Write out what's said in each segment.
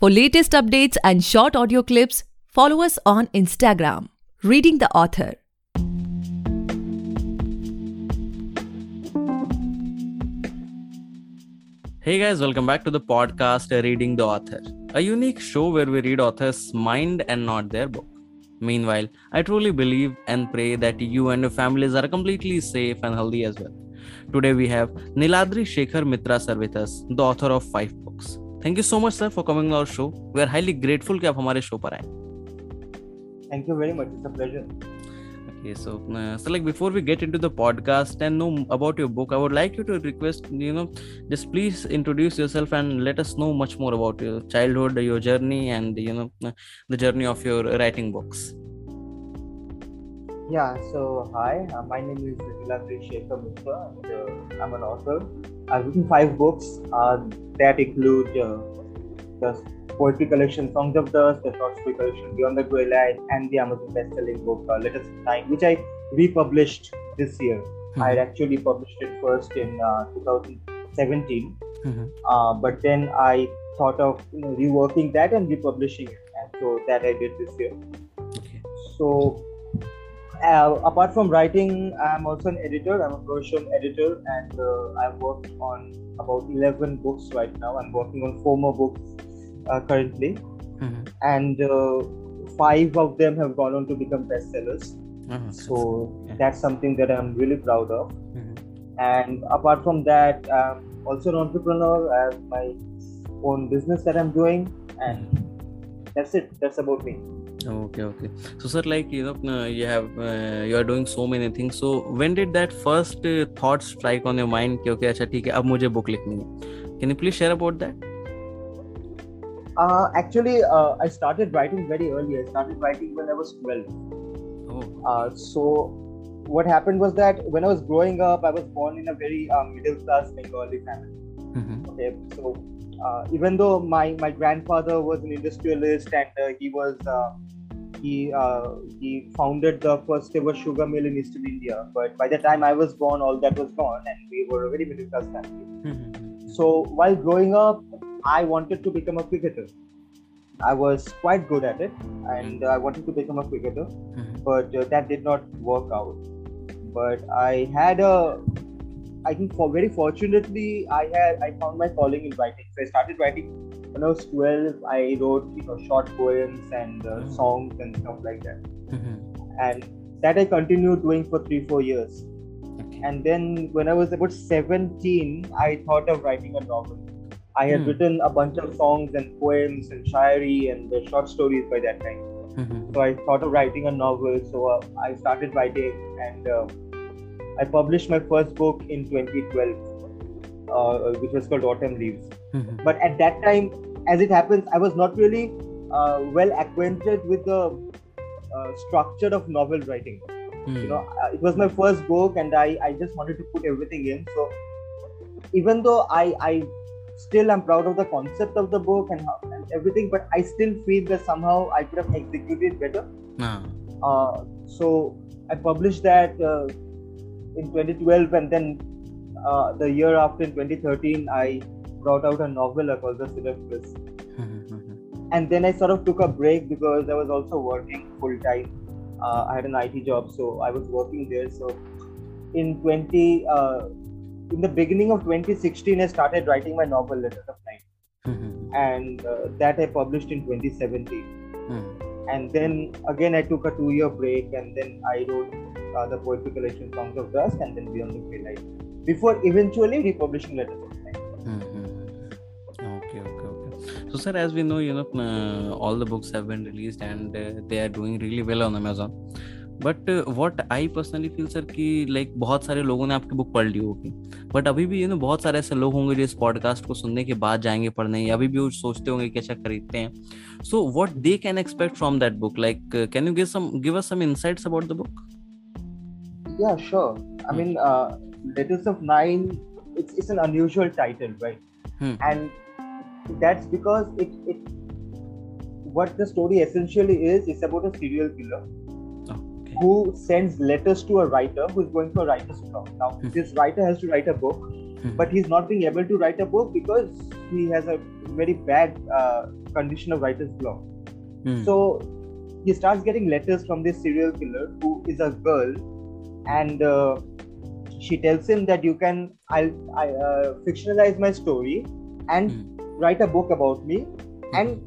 For latest updates and short audio clips, follow us on Instagram, Reading the Author. Hey guys, welcome back to the podcast Reading the Author, a unique show where we read authors' mind and not their book. Meanwhile, I truly believe and pray that you and your families are completely safe and healthy as well. Today we have Niladri Shekhar Mitra us, the author of five books. Thank you so much sir for coming our show we are highly grateful कि आप हमारे show पर आए thank you very much it's a pleasure Okay, so, uh, so like before we get into the podcast and know about your book, I would like you to request, you know, just please introduce yourself and let us know much more about your childhood, your journey, and you know, uh, the journey of your writing books. Yeah. So hi, uh, my name is Niladri Shekhar Mitra, uh, I'm an author. I've written five books uh, that include uh, the poetry collection Songs of Dust, the short story collection Beyond the Grey Light, and the Amazon best-selling book uh, Letters of Nine, which I republished this year. Mm-hmm. I actually published it first in uh, 2017, Mhm. uh, but then I thought of you know, reworking that and republishing it, and so that I did this year. Okay. So, uh, apart from writing, I'm also an editor. I'm a professional editor, and uh, I've worked on about 11 books right now. I'm working on four more books uh, currently, Mhm. and uh, five of them have gone on to become bestsellers. Uh-huh. So, Yeah. that's something that I'm really proud of. Mhm. And apart from that, I'm also an entrepreneur. I have my own business that I'm doing, and that's it. That's about me. Okay, okay. So, sir, like you know, uh, you have uh, you are doing so many things. So, when did that first uh, thought strike on your mind? कि okay, अच्छा ठीक है, अब मुझे book लिखनी है. Can you please share about that? Uh, actually, uh, I started writing very early. I started writing when I was 12. Oh. Uh, so, what happened was that when I was growing up, I was born in a very uh, middle class Bengali family. Mhm. Okay, so uh, even though my, my grandfather was an industrialist and uh, he was uh, he uh, he founded the first ever sugar mill in Eastern India, but by the time I was born, all that was gone, and we were a very middle class family. Mhm. So while growing up, I wanted to become a cricketer. I was quite good at it, and I wanted to become a cricketer, Mhm. but uh, that did not work out. But I had a, I think, for very fortunately, I had I found my calling in writing. So I started writing when I was 12. I wrote you know short poems and uh, Mm. songs and stuff like that, Mhm. and that I continued doing for three four years. Okay. And then when I was about 17, I thought of writing a novel. I had Hmm. written a bunch of songs and poems and shairi and uh, short stories by that time. Mhm. So I thought of writing a novel. So uh, I started writing and uh, I published my first book in 2012, uh, which was called Autumn Leaves. Mhm. But at that time, as it happens, I was not really uh, well acquainted with the uh, structure of novel writing Mhm. you know uh, it was my first book and i i just wanted to put everything in so even though i i still am proud of the concept of the book and, how, and everything but i still feel that somehow i could have executed better Ah. uh, so i published that uh, in 2012 and then uh, the year after in 2013 i brought out a novel called the. Mhm. and then I sort of took a break because I was also working full time. Uh, I had an IT job, so I was working there. So in 20, uh, in the beginning of 2016, I started writing my novel Letters of Nine, and uh, that I published in 2017. Mhm. And then again, I took a two-year break, and then I wrote uh, the poetry collection Songs of Dust, and then Beyond the Grey Light, before eventually republishing Letters of. Mhm. Okay, okay. So, sir, as we know, you know, uh, all the books have been released and uh, they are doing really well on Amazon. But what I personally feel sir कि like बहुत सारे लोगों ने आपकी book पढ़ ली होगी but अभी भी यू नो बहुत सारे ऐसे लोग होंगे जो इस पॉडकास्ट को सुनने के बाद जाएँगे पढ़ने अभी भी वो सोचते होंगे कि अच्छा खरीदते हैं so what they can expect from that book like can you give some give us some insights about the book Yeah, sure. I Hmm. mean, uh, Letters of Nine, it's, it's an unusual title, right? Hmm. And that's because it, it what the story essentially is is about a serial killer who sends letters to a writer who is going for a writer's block. Now, Hmm. this writer has to write a book, Mhm. but he's not being able to write a book because he has a very bad uh, condition of writer's block. Hmm. So he starts getting letters from this serial killer who is a girl, and uh, she tells him that you can I'll I, uh, fictionalize my story and Hmm. write a book about me and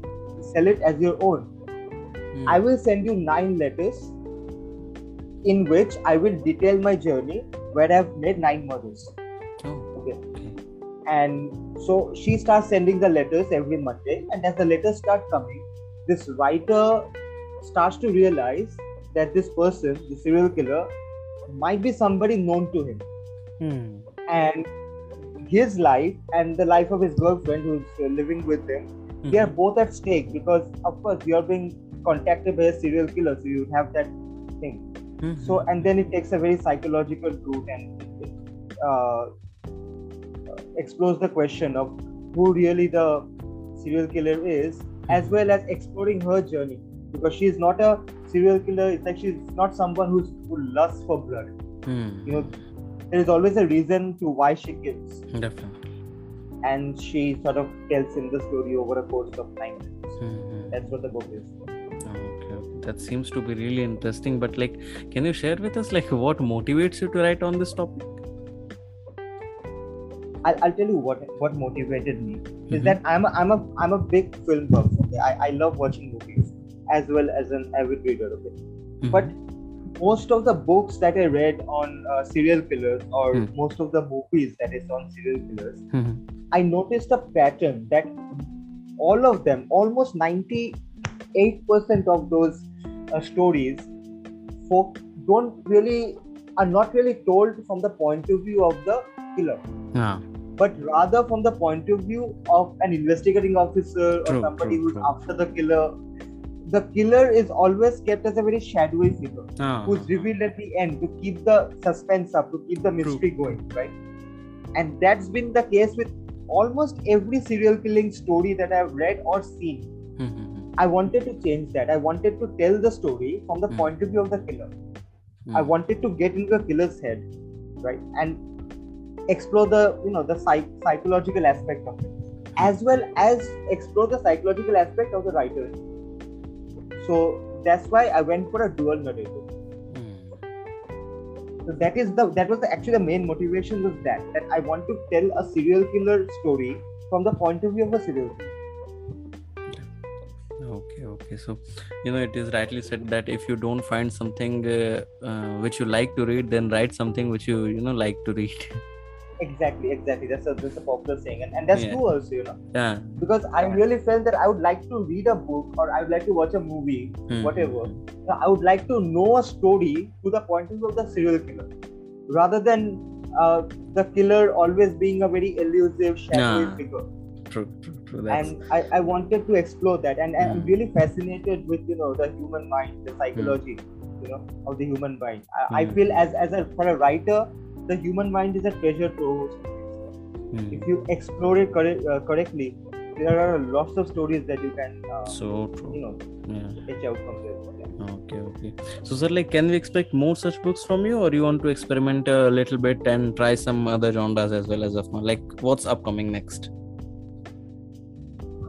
sell it as your own. Hmm. I will send you nine letters in which I will detail my journey where I've made nine murders. Oh, okay. And so she starts sending the letters every Monday, and as the letters start coming, this writer starts to realize that this person, the serial killer, might be somebody known to him. Hmm. And his life and the life of his girlfriend who's uh, living with him, they are Mhm. both at stake because, of course, you're being contacted by a serial killer, so you have that thing. Mhm. So, and then it takes a very psychological route and it, uh, explores the question of who really the serial killer is, as well as exploring her journey because she is not a serial killer. It's like she's not someone who's who lusts for blood. Hmm. You know, there is always a reason to why she kills, Definitely. and she sort of tells him the story over a course of nine minutes. Mhm. That's what the book is. Okay, okay. That seems to be really interesting. But like, can you share with us like what motivates you to write on this topic? I'll, I'll tell you what what motivated me is Mhm. that I'm a, I'm a I'm a big film buff. Okay? I, I love watching as well as an avid reader. Okay, Mhm. but most of the books that I read on uh, serial killers or Hmm. most of the movies that is on serial killers, Mhm. I noticed a pattern that all of them, almost 98% of those uh, stories, folk don't really are not really told from the point of view of the killer Ah, but rather from the point of view of an investigating officer or True, somebody true, who's true. after the killer. The killer is always kept as a very shadowy figure ah, who's revealed at the end to keep the suspense up, to keep the mystery going, right? And that's been the case with almost every serial killing story that I've read or seen. Mhm. I wanted to change that. I wanted to tell the story from the Hmm. point of view of the killer. I Mhm. wanted to get into the killer's head, right, and explore the you know the psych- psychological aspect of it, as well as explore the psychological aspect of the writer. So that's why I went for a dual narrative. Mhm. So that is the that was the, actually the main motivation was that that I want to tell a serial killer story from the point of view of a serial killer. Okay, okay. So, you know, it is rightly said that if you don't find something uh, uh, which you like to read, then write something which you, you know, like to read. Exactly, exactly. That's a that's a popular saying, and, and that's Yeah. true also, you know. yeah. Because I really felt that I would like to read a book or I would like to watch a movie, Mhm. whatever. Now, I would like to know a story to the point of view of the serial killer, rather than uh, the killer always being a very elusive, shadowy Nah. figure. True, true, true. That's, And I, I wanted to explore that, and I'm Hmm. really fascinated with you know the human mind, the psychology, you know, of the human mind. I, I Hmm. feel as as a for a writer, the human mind is a treasure trove. Hmm. If you explore it uh, correctly, there are lots of stories that you can uh, so true. you know Yeah. fetch out from there. Yeah. Okay, okay. So, sir, like, can we expect more such books from you, or you want to experiment a little bit and try some other genres as well as of now? Like, what's upcoming next?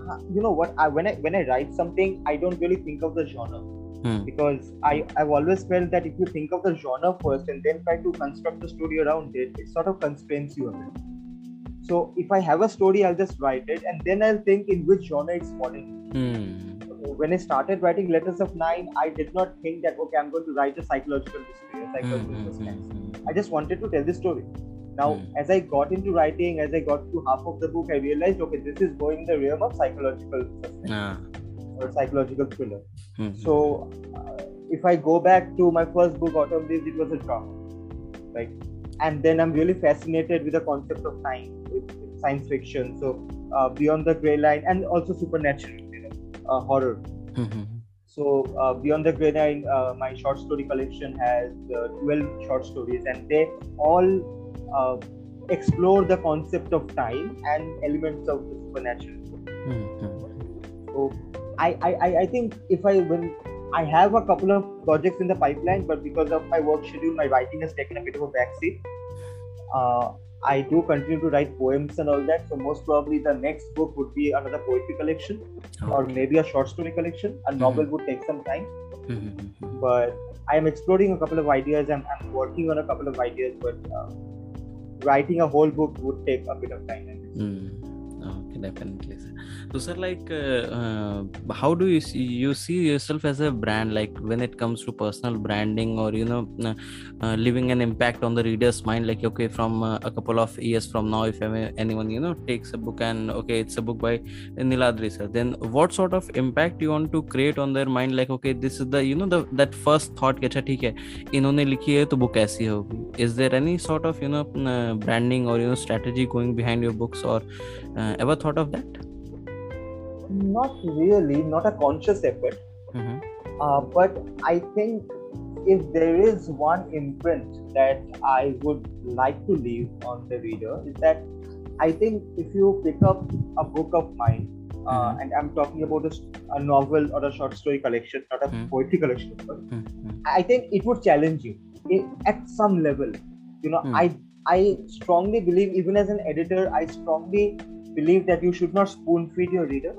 Uh, You know what? I when I when I write something, I don't really think of the genre Hmm. because I I've always felt that if you think of the genre first and then try to construct the story around it, it sort of constrains you a bit. So if I have a story, I'll just write it and then I'll think in which genre it's falling. Hmm. When I started writing Letters of Nine, I did not think that okay, I'm going to write a psychological mystery, a Hmm, psychological hmm, suspense. I just wanted to tell the story. Now, Hmm. as I got into writing, as I got to half of the book, I realized okay, this is going the realm of psychological suspense Ah. Or psychological thriller. Hmm. So, uh, if I go back to my first book, Autumn Leaves, it was a drama, right? And then I'm really fascinated with the concept of time, with, with science fiction. So, uh, Beyond the Grey Line, and also supernatural, you know, uh, horror. Hmm, hmm, So, uh, Beyond the Grey Line, uh, my short story collection has uh, 12 short stories, and they all uh, explore the concept of time and elements of the supernatural. hmm, hmm. So I, I, I- think if I when I have a couple of projects in the pipeline, but because of my work schedule, my writing has taken a bit of a backseat. Uh, I do continue to write poems and all that. So most probably the next book would be another poetry collection, or maybe a short story collection. A novel would take some time, Mhm. but I am exploring a couple of ideas. I'm, I'm working on a couple of ideas, but uh, writing a whole book would take a bit of time. Mm. Okay, definitely Sir. So, sir, like, uh, uh, how do you see you see yourself as a brand? Like, when it comes to personal branding, or you know, uh, uh, leaving an impact on the reader's mind. Like, okay, from uh, a couple of years from now, if ever anyone you know takes a book and okay, it's a book by Niladri sir, then what sort of impact you want to create on their mind? Like, okay, this is the you know the that first thought. कि अच्छा ठीक है इन्होंने लिखी है तो book ऐसी होगी is there any sort of you know uh, branding or you know strategy going behind your books or uh, ever thought of that not really, not a conscious effort. Mhm. Uh, but I think if there is one imprint that I would like to leave on the reader is that I think if you pick up a book of mine, uh, Mhm. and I'm talking about a novel or a short story collection, not a Mhm. poetry collection, course, Mhm. I think it would challenge you i- at some level. You know, Hmm. I I strongly believe, even as an editor, I strongly believe that you should not spoon feed your reader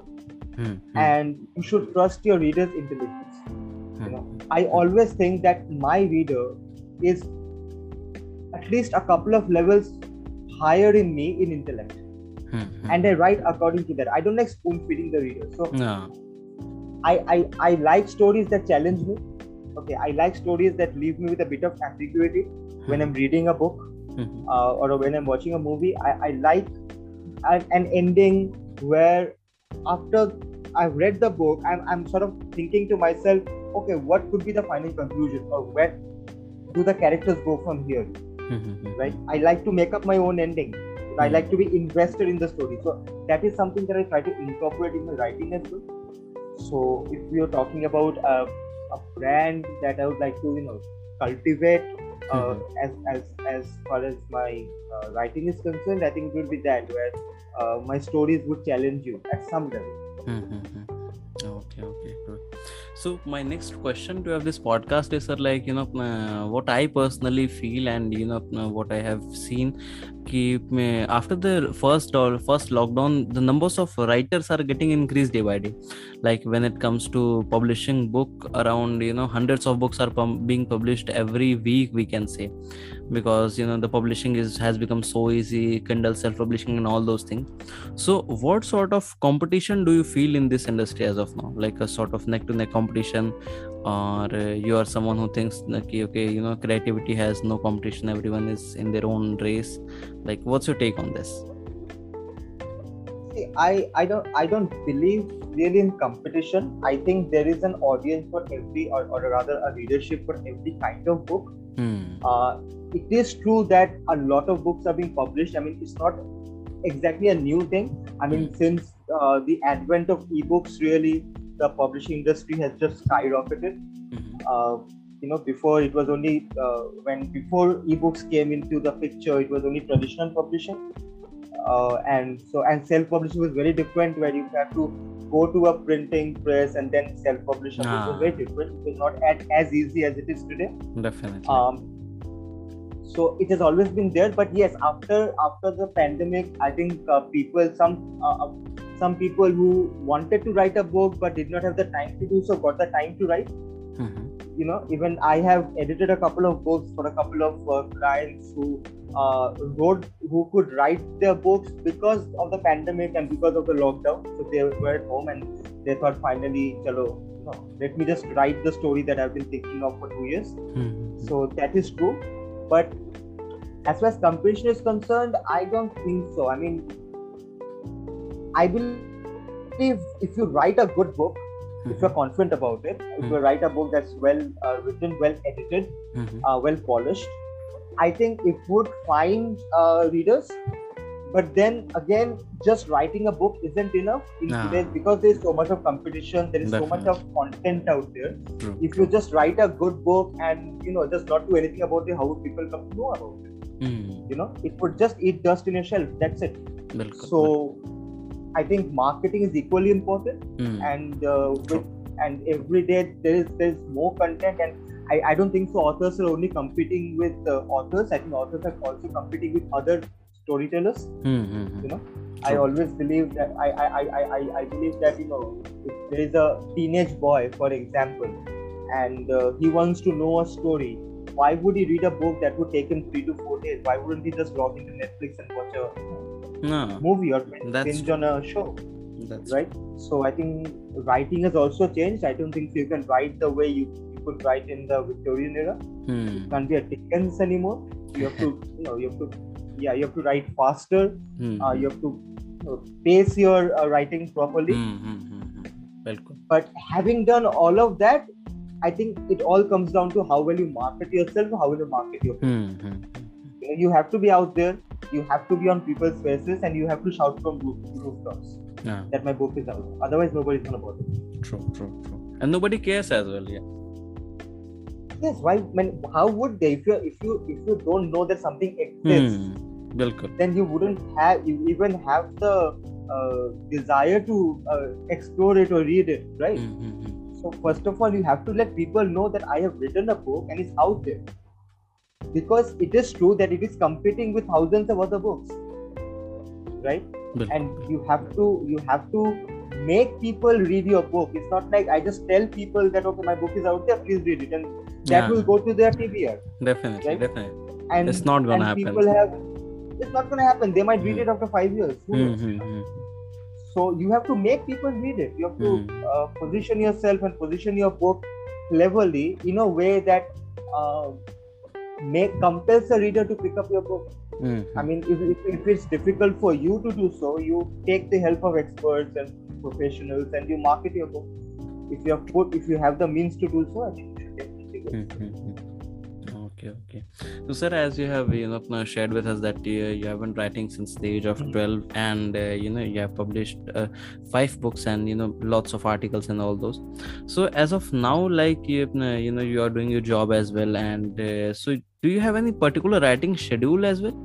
Mhm. and you should trust your reader's intelligence. Mhm. You know, I always think that my reader is at least a couple of levels higher in me in intellect, Mhm. and I write according to that. I don't like spoon feeding the reader. So No. I, I I like stories that challenge me. Okay, I like stories that leave me with a bit of ambiguity when I'm reading a book uh, or when I'm watching a movie. I, I like an, an ending where after I've read the book, I'm, I'm sort of thinking to myself, okay, what could be the final conclusion or where do the characters go from here, Mhm. right? I like to make up my own ending. I Hmm. like to be invested in the story. So that is something that I try to incorporate in my writing as well. So if we are talking about a, a brand that I would like to, you know, cultivate uh, as as as far as my uh, writing is concerned, I think it would be that where uh, my stories would challenge you at some level. Mhm. Okay, okay, good. So my next question to have this podcast is, sir, like you know, uh, what I personally feel and you know uh, what I have seen. After the first or first lockdown, the numbers of writers are getting increased day by day. Like when it comes to publishing book, around you know hundreds of books are being published every week. We can say because you know the publishing is has become so easy kindle self-publishing and all those things so what sort of competition do you feel in this industry as of now like a sort of neck to neck competition or uh, you are someone who thinks that, okay, okay you know creativity has no competition everyone is in their own race like what's your take on this See, I I don't I don't believe really in competition. I think there is an audience for every, or, or rather, a readership for every kind of book. hmm. Uh, it is true that a lot of books are being published. I mean, it's not exactly a new thing. I mean, since uh, the advent of ebooks, really, the publishing industry has just skyrocketed. Mhm. Uh, you know, before it was only uh, when before ebooks came into the picture, it was only traditional publishing, uh, and so and self-publishing was very different, where you have to go to a printing press and then self-publish. a book. It Ah. was very different. It was not at, as easy as it is today definitely um, so it has always been there but yes after after the pandemic i think uh, people some uh, some people who wanted to write a book but did not have the time to do so got the time to write. Mhm. you know even i have edited a couple of books for a couple of uh, clients who uh, wrote who could write their books because of the pandemic and because of the lockdown. So they were at home and they thought finally chalo let me just write the story that i've been thinking of for two years. Mhm. so that is true. But as far as competition is concerned i don't think so. I mean I believe if you write a good book, mm-hmm. if you're confident about it, mm-hmm. if you write a book that's well uh, written, well edited, mm-hmm. uh, well polished, I think it would find uh, readers. But then again, just writing a book isn't enough because there's so much of competition. There is Definitely. so much of content out there. True. If you just write a good book and you know just not do anything about it, how would people come to know about it? Mm. You know, it would just eat dust in your shelf. That's it. So i think marketing is equally important Hmm. and uh, with and every day there is there's more content and I, I don't think so authors are only competing with uh, authors i think authors are also competing with other storytellers. Mm-hmm. You know, I always believe that I I, I, I, I- I believe that you know if there is a teenage boy, for example, and uh, he wants to know a story. Why would he read a book that would take him three to four days? Why wouldn't he just log into Netflix and watch a No, movie or That's binge on a show? that's right? So I think writing has also changed. I don't think you can write the way you, you could write in the Victorian era. Hmm. You can't be a Dickens anymore. You have to, you know, you have to, yeah, you have to write faster. Hmm. Uh, you have to you know, pace your uh, writing properly. Hmm, hmm, hmm, hmm. Welcome. But having done all of that, I think it all comes down to how well you market yourself, how well you market your. You have to be out there. You have to be on people's faces, and you have to shout from roof, rooftops Yeah, that my book is out. Otherwise, nobody's gonna bother. true, true, true. And nobody cares as well. Yeah. Yes, why? I mean, how would they? If you if you if you don't know that something exists, Hmm. Welcome. then you wouldn't have you even have the uh, desire to uh, explore it or read it, right? Hmm, hmm, hmm. So first of all, you have to let people know that I have written a book and it's out there, because it is true that it is competing with thousands of other books, right? Welcome. And you have to you have to make people read your book. It's not like I just tell people that okay, my book is out there, please read it, and that Yeah. will go to their TBR. Definitely, right? definitely. and It's not gonna happen. people have it's not gonna happen they might read Hmm. it after five years Who Hmm, knows? hmm, hmm. so you have to make people read it you have to Hmm. uh, position yourself and position your book cleverly in a way that uh, make compels the reader to pick up your book Hmm, i mean if, if, if it's difficult for you to do so you take the help of experts and professionals and you market your book if you have put if you have the means to do so i think you should definitely go. hmm, hmm, hmm Okay, okay. So, sir, as you have you know now shared with us that uh, you have been writing since the age of Mhm. twelve, and uh, you know you have published uh, five books and you know lots of articles and all those. So, as of now, like you know, you know you are doing your job as well, and uh, so do you have any particular writing schedule as well?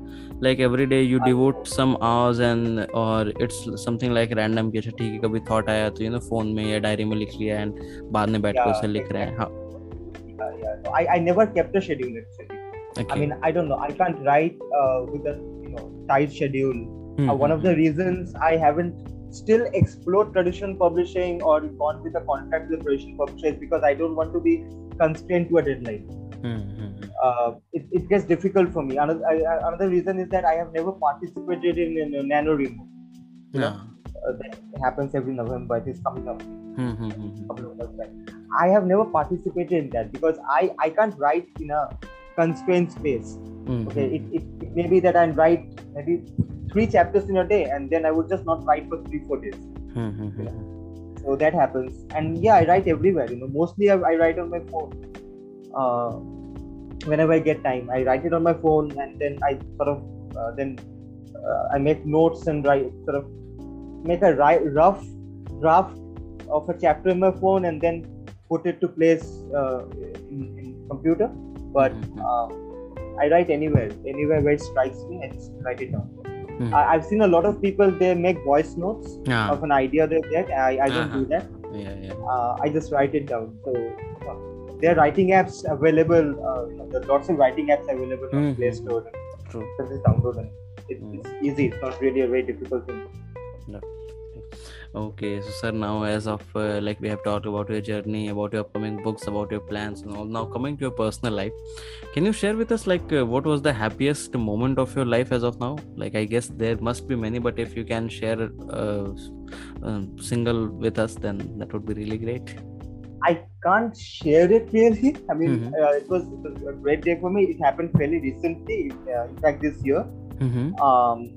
Like every day you devote some hours and or it's something like random कि अच्छा ठीक है कभी thought आया तो you know phone में या diary में लिख लिया and बाद में बैठ के Yeah, उसे लिख रहे हैं हाँ Yeah, yeah. No, I, I never kept a schedule actually okay I mean, I don't know. I can't write uh, with a you know tight schedule. Hmm, Uh, one of the reasons I haven't still explored traditional publishing or gone with a contract with a traditional publisher is because I don't want to be constrained to a deadline. hmm, hmm, hmm. Uh, it, it gets difficult for me. Another I, another reason is that I have never participated in, in a NaNoWriMo. You Yeah. uh, that happens every November. It is coming up. Hmm, couple of months back. I have never participated in that because I, I can't write in a constrained space. Hmm, Okay, it, it, it may be that I write maybe three chapters in a day and then I would just not write for three, four days. hmm, hmm, hmm, Yeah. So that happens. And yeah, I write everywhere. You know, mostly I, I write on my phone. Uh, whenever I get time, I write it on my phone and then I sort of uh, then uh, I make notes and write sort of make a ri- rough draft of a chapter in my phone and then put it to place uh, in, in computer. But Mhm. uh, I write anywhere, anywhere where it strikes me, I just write it down. Hmm. I, I've seen a lot of people they make voice notes Yeah. of an idea they get. I, I don't do Uh-huh. that. Yeah, yeah. Uh, I just write it down. So uh, there are writing apps available. Uh, there are lots of writing apps available on Mhm. Play Store. True. Just download them. It, Mm. It's easy. It's not really a very difficult thing. Okay, so sir, now as of uh, like we have talked about your journey, about your upcoming books, about your plans, and all. Now coming to your personal life, can you share with us like uh, what was the happiest moment of your life as of now? Like I guess there must be many, but if you can share uh, uh, single with us, then that would be really great. I can't share it really. I mean, Mhm. uh, it, was, it was a great day for me. It happened fairly recently. Uh, in fact, this year. Mm-hmm. Um,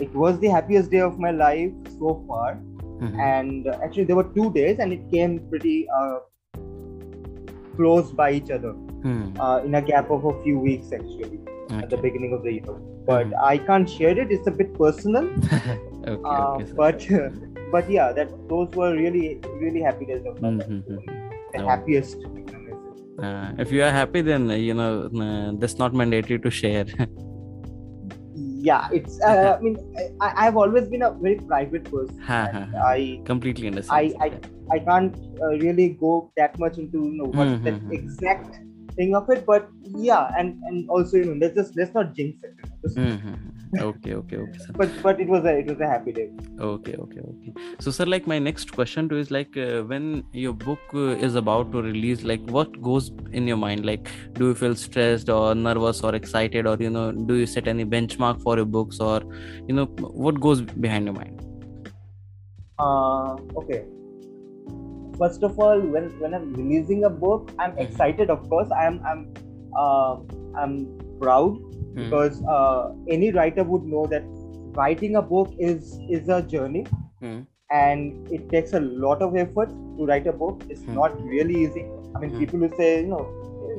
it was the happiest day of my life so far. Mm-hmm. and uh, actually there were two days and it came pretty uh, close by each other Hmm. uh, in a gap of a few weeks actually at the beginning of the year but Mhm. i can't share it it's a bit personal okay, uh, okay, sir. but but yeah that those were really really happy days of my life Mhm. the Oh. happiest Uh, if you are happy, then uh, you know uh, that's not mandatory to share. yeah it's uh, i mean I, i've always been a very private person Ha, ha, and ha. i Completely understand. I- I- I can't uh, really go that much into you know what Mhm, the mhm. exact thing of it. But yeah, and and also you know let's just let's not jinx it. Just, Mhm. okay okay okay sir. But but it was a it was a happy day. okay okay okay so sir like my next question to is like uh, when your book uh, is about to release like what goes in your mind like do you feel stressed or nervous or excited or you know do you set any benchmark for your books or you know what goes behind your mind Uh, okay. First of all, when when I'm releasing a book, I'm Mhm. excited. Of course, I'm I'm uh, I'm proud Hmm. because uh, any writer would know that writing a book is is a journey Hmm. and it takes a lot of effort to write a book. It's Hmm. not really easy. I mean, Hmm. people who say you know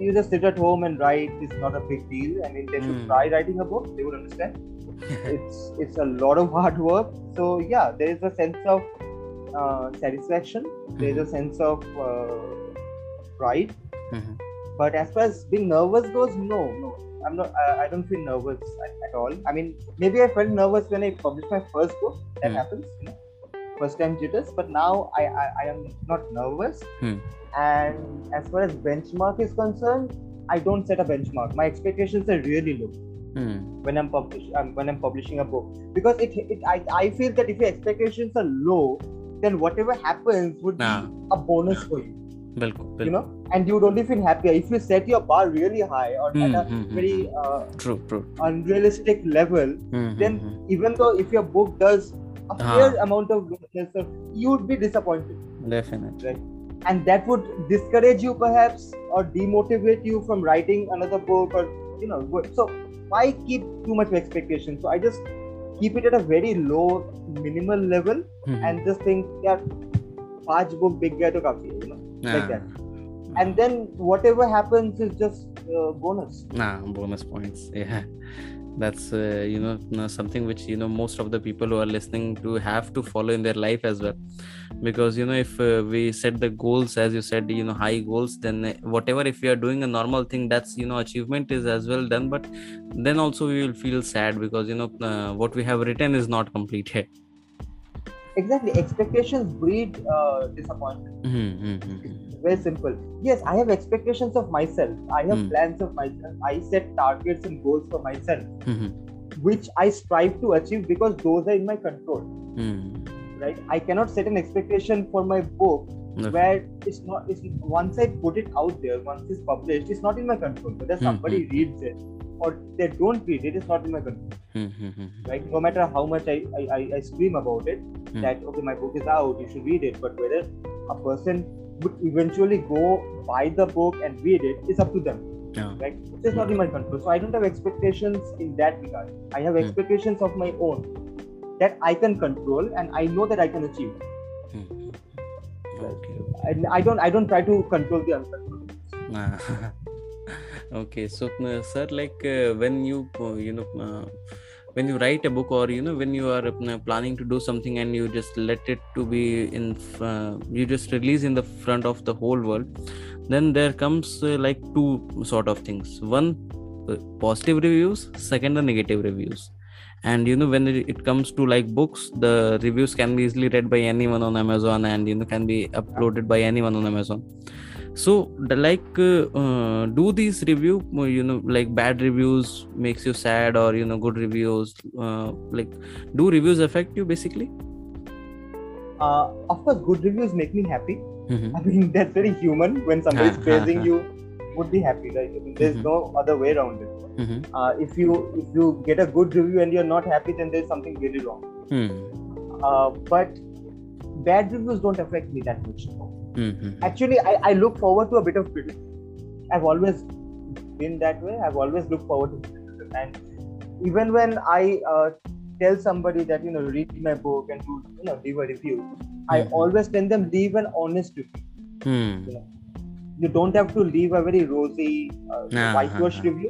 you just sit at home and write it's not a big deal. I mean, they should Hmm. try writing a book. They would understand it's it's a lot of hard work so yeah there is a sense of uh, satisfaction. There is a sense of uh, pride. Mhm. but as far as being nervous goes no no. I'm not i, I don't feel nervous at, at all. I mean maybe i felt nervous when i published my first book. That Hmm. happens you know. First time jitters. But now I, I i am not nervous. Hmm. and as far as benchmark is concerned i don't set a benchmark. My expectations are really low. Hmm. when I'm publish um, when I'm publishing a book. Because it, it I, I feel that if your expectations are low then whatever happens would nah. be ah. a bonus for you. Bilkul, bilkul. You know, and you would only feel happier if you set your bar really high or mm, at a hmm, hmm, very hmm. uh, true, true, unrealistic level. Mm, then even though if your book does a ah. fair amount of yourself, you would be disappointed. Definitely. Right? And that would discourage you perhaps or demotivate you from writing another book or you know. So why keep too much expectation? So I just keep it at a very low minimal level Hmm. and just think yeah पांच book big गया तो काफी है you know like Ah. that and then whatever happens is just uh, bonus nah bonus points yeah that's uh, you know something which you know most of the people who are listening to have to follow in their life as well. Because you know if uh, we set the goals as you said you know high goals then uh, whatever if we are doing a normal thing that's you know achievement is as well done. But then also we will feel sad because you know uh, what we have written is not completed exactly. Expectations breed uh, disappointment. Hmm, hmm, hmm, hmm. Very simple. Yes i have expectations of myself. I have Hmm. plans of myself. I set targets and goals for myself Hmm, hmm, which i strive to achieve because those are in my control. Hmm. right? I cannot set an expectation for my book Def- where it's not it's once i put it out there once it's published it's not in my control. Whether Hmm, somebody reads it or they don't read it it's not in my control. Hmm, hmm, hmm, right? No matter how much i i, I- I scream about it Hmm. that okay my book is out you should read it. But whether a person would eventually go buy the book and read it, is up to them yeah. right it's not in my control so i don't have expectations in that regard i have Hmm. expectations of my own that i can control and i know that i can achieve hmm. okay and i don't i don't try to control the uncontrollables Ah. okay so uh, sir like uh, when you uh, you know uh, when you write a book or you know when you are uh, planning to do something and you just let it to be in uh, you just release in the front of the whole world then there comes uh, like two sort of things. One uh, positive reviews second the negative reviews. And you know when it, it comes to like books the reviews can be easily read by anyone on amazon and you know can be uploaded by anyone on amazon so the, like uh, uh, do these review uh, you know like bad reviews makes you sad or you know good reviews uh, like do reviews affect you basically uh, of course good reviews make me happy Mhm. i mean that's very human when somebody is praising you would be happy right I mean, there's Mhm. no other way around it Mhm. uh, if you if you get a good review and you're not happy then there's something really wrong Hmm. uh, but bad reviews don't affect me that much Mhm. actually I, I look forward to a bit of criticism i've always been that way i've always looked forward to criticism and even when i uh, tell somebody that you know read my book and do you know leave a review i Mhm. always tell them leave an honest review Hmm. you don't have to leave a very rosy uh, whitewash ah, ah. review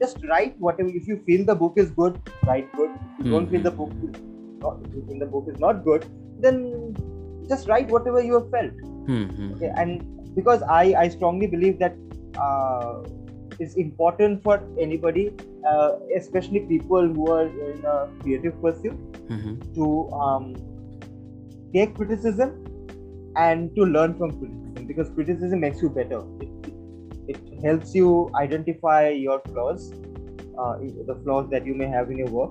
just write whatever if you feel the book is good write good if you don't feel the book not, if you feel the book is not good then just write whatever you have felt Hmm. Hmm. okay and because i i strongly believe that uh, it's important for anybody uh, especially people who are in a creative pursuit Mhm. to um, take criticism and to learn from criticism because criticism makes you better it, it it helps you identify your flaws, uh, the flaws that you may have in your work,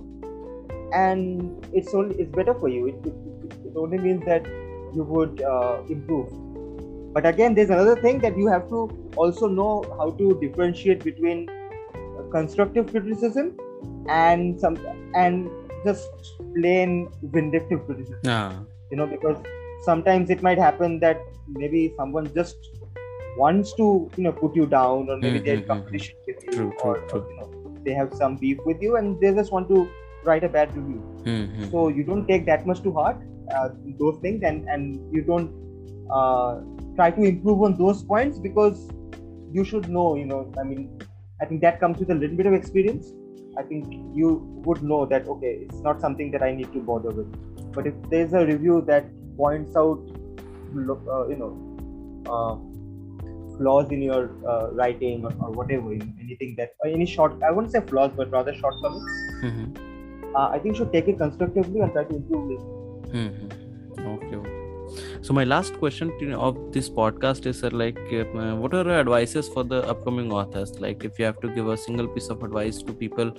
and it's only it's better for you. It, it, it only means that you would uh, improve. But again, there's another thing that you have to also know how to differentiate between constructive criticism and some and just plain vindictive criticism. Yeah. You know, because sometimes it might happen that maybe someone just wants to you know put you down or maybe they're Mhm, mhm, competition with you True, or, true. you know they have some beef with you and they just want to write a bad review Mhm. so you don't take that much to heart uh, those things and and you don't uh, try to improve on those points because you should know you know i mean i think that comes with a little bit of experience. I think you would know that okay it's not something that i need to bother with. But if there's a review that points out uh, you know uh, flaws in your uh, writing or, or whatever you know, anything that or any short i wouldn't say flaws but rather shortcomings Mhm. uh, i think you should take it constructively and try to improve it Mhm. Okay, okay. So my last question of this podcast is, sir, like, uh, what are your advices for the upcoming authors? Like, if you have to give a single piece of advice to people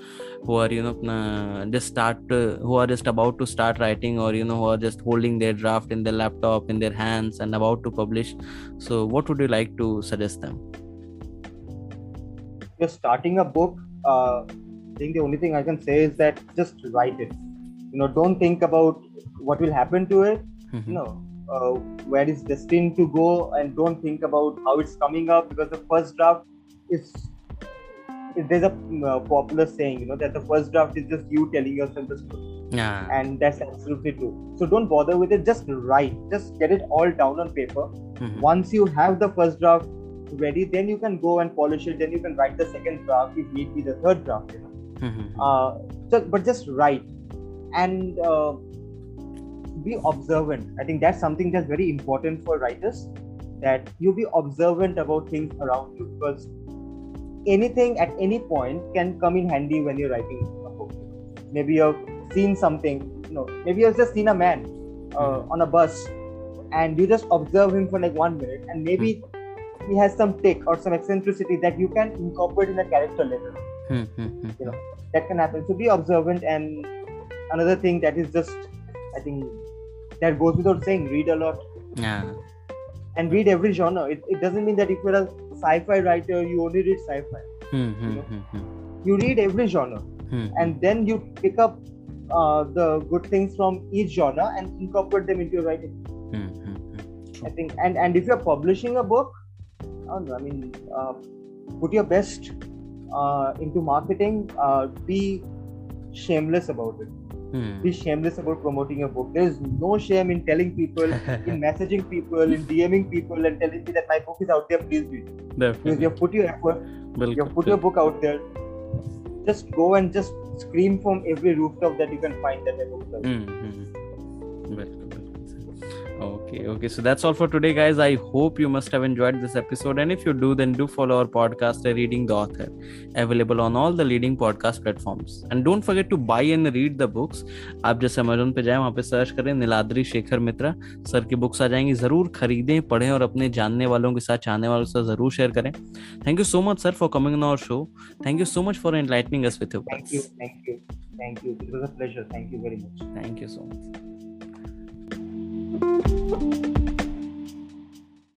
who are, you know, uh, just start, uh, who are just about to start writing, or you know, who are just holding their draft in their laptop in their hands and about to publish. So, what would you like to suggest them? you're starting a book, uh, I think the only thing I can say is that just write it. You know, don't think about what will happen to it. Mhm. You know, uh, where it's destined to go, and don't think about how it's coming up because the first draft is. There's a uh, popular saying, you know, that the first draft is just you telling yourself the story, Yeah. and that's absolutely true. So don't bother with it. Just write. Just get it all down on paper. Mhm. Once you have the first draft ready, then you can go and polish it. Then you can write the second draft if need be the third draft. You know? Mhm. uh, so, but just write and uh, be observant. I think that's something that's very important for writers. That you be observant about things around you because anything at any point can come in handy when you're writing a book. Maybe you've seen something, you know, maybe you've just seen a man uh, on a bus and you just observe him for like one minute and maybe he has some tick or some eccentricity that you can incorporate in a character later Mhm. Mhm. you know that can happen so be observant and another thing that is just i think that goes without saying read a lot Yeah. and read every genre it, it doesn't mean that if you're a sci-fi writer you only read sci-fi Mhm. Mhm. you read every genre Mhm. and then you pick up uh, the good things from each genre and incorporate them into your writing Mhm. i think and and if you're publishing a book i don't know i mean uh, put your best uh, into marketing uh, be shameless about it Mhm. be shameless about promoting your book. There's no shame in telling people, in messaging people, in DMing people, and telling me that my book is out there. Please read. Because you've put your effort, Bilkul, you've put your book out there. Just go and just scream from every rooftop that you can find that my book is Okay, okay. So that's all for today, guys. I hope you must have enjoyed this episode. And if you do, then do follow our podcast, Reading the Author, available on all the leading podcast platforms. And don't forget to buy and read the books. आप जैसे Amazon पे जाएँ वहाँ पे search करें Niladri Shekhar Mitra sir की books आ जाएँगी ज़रूर खरीदें पढ़ें और अपने जानने वालों के साथ चाहने वालों के साथ ज़रूर शेयर करें thank you so much sir for coming on our show thank you so much for enlightening us with your Thank you, thank you, thank you. It was a pleasure. Thank you very much. Thank you so much. thank you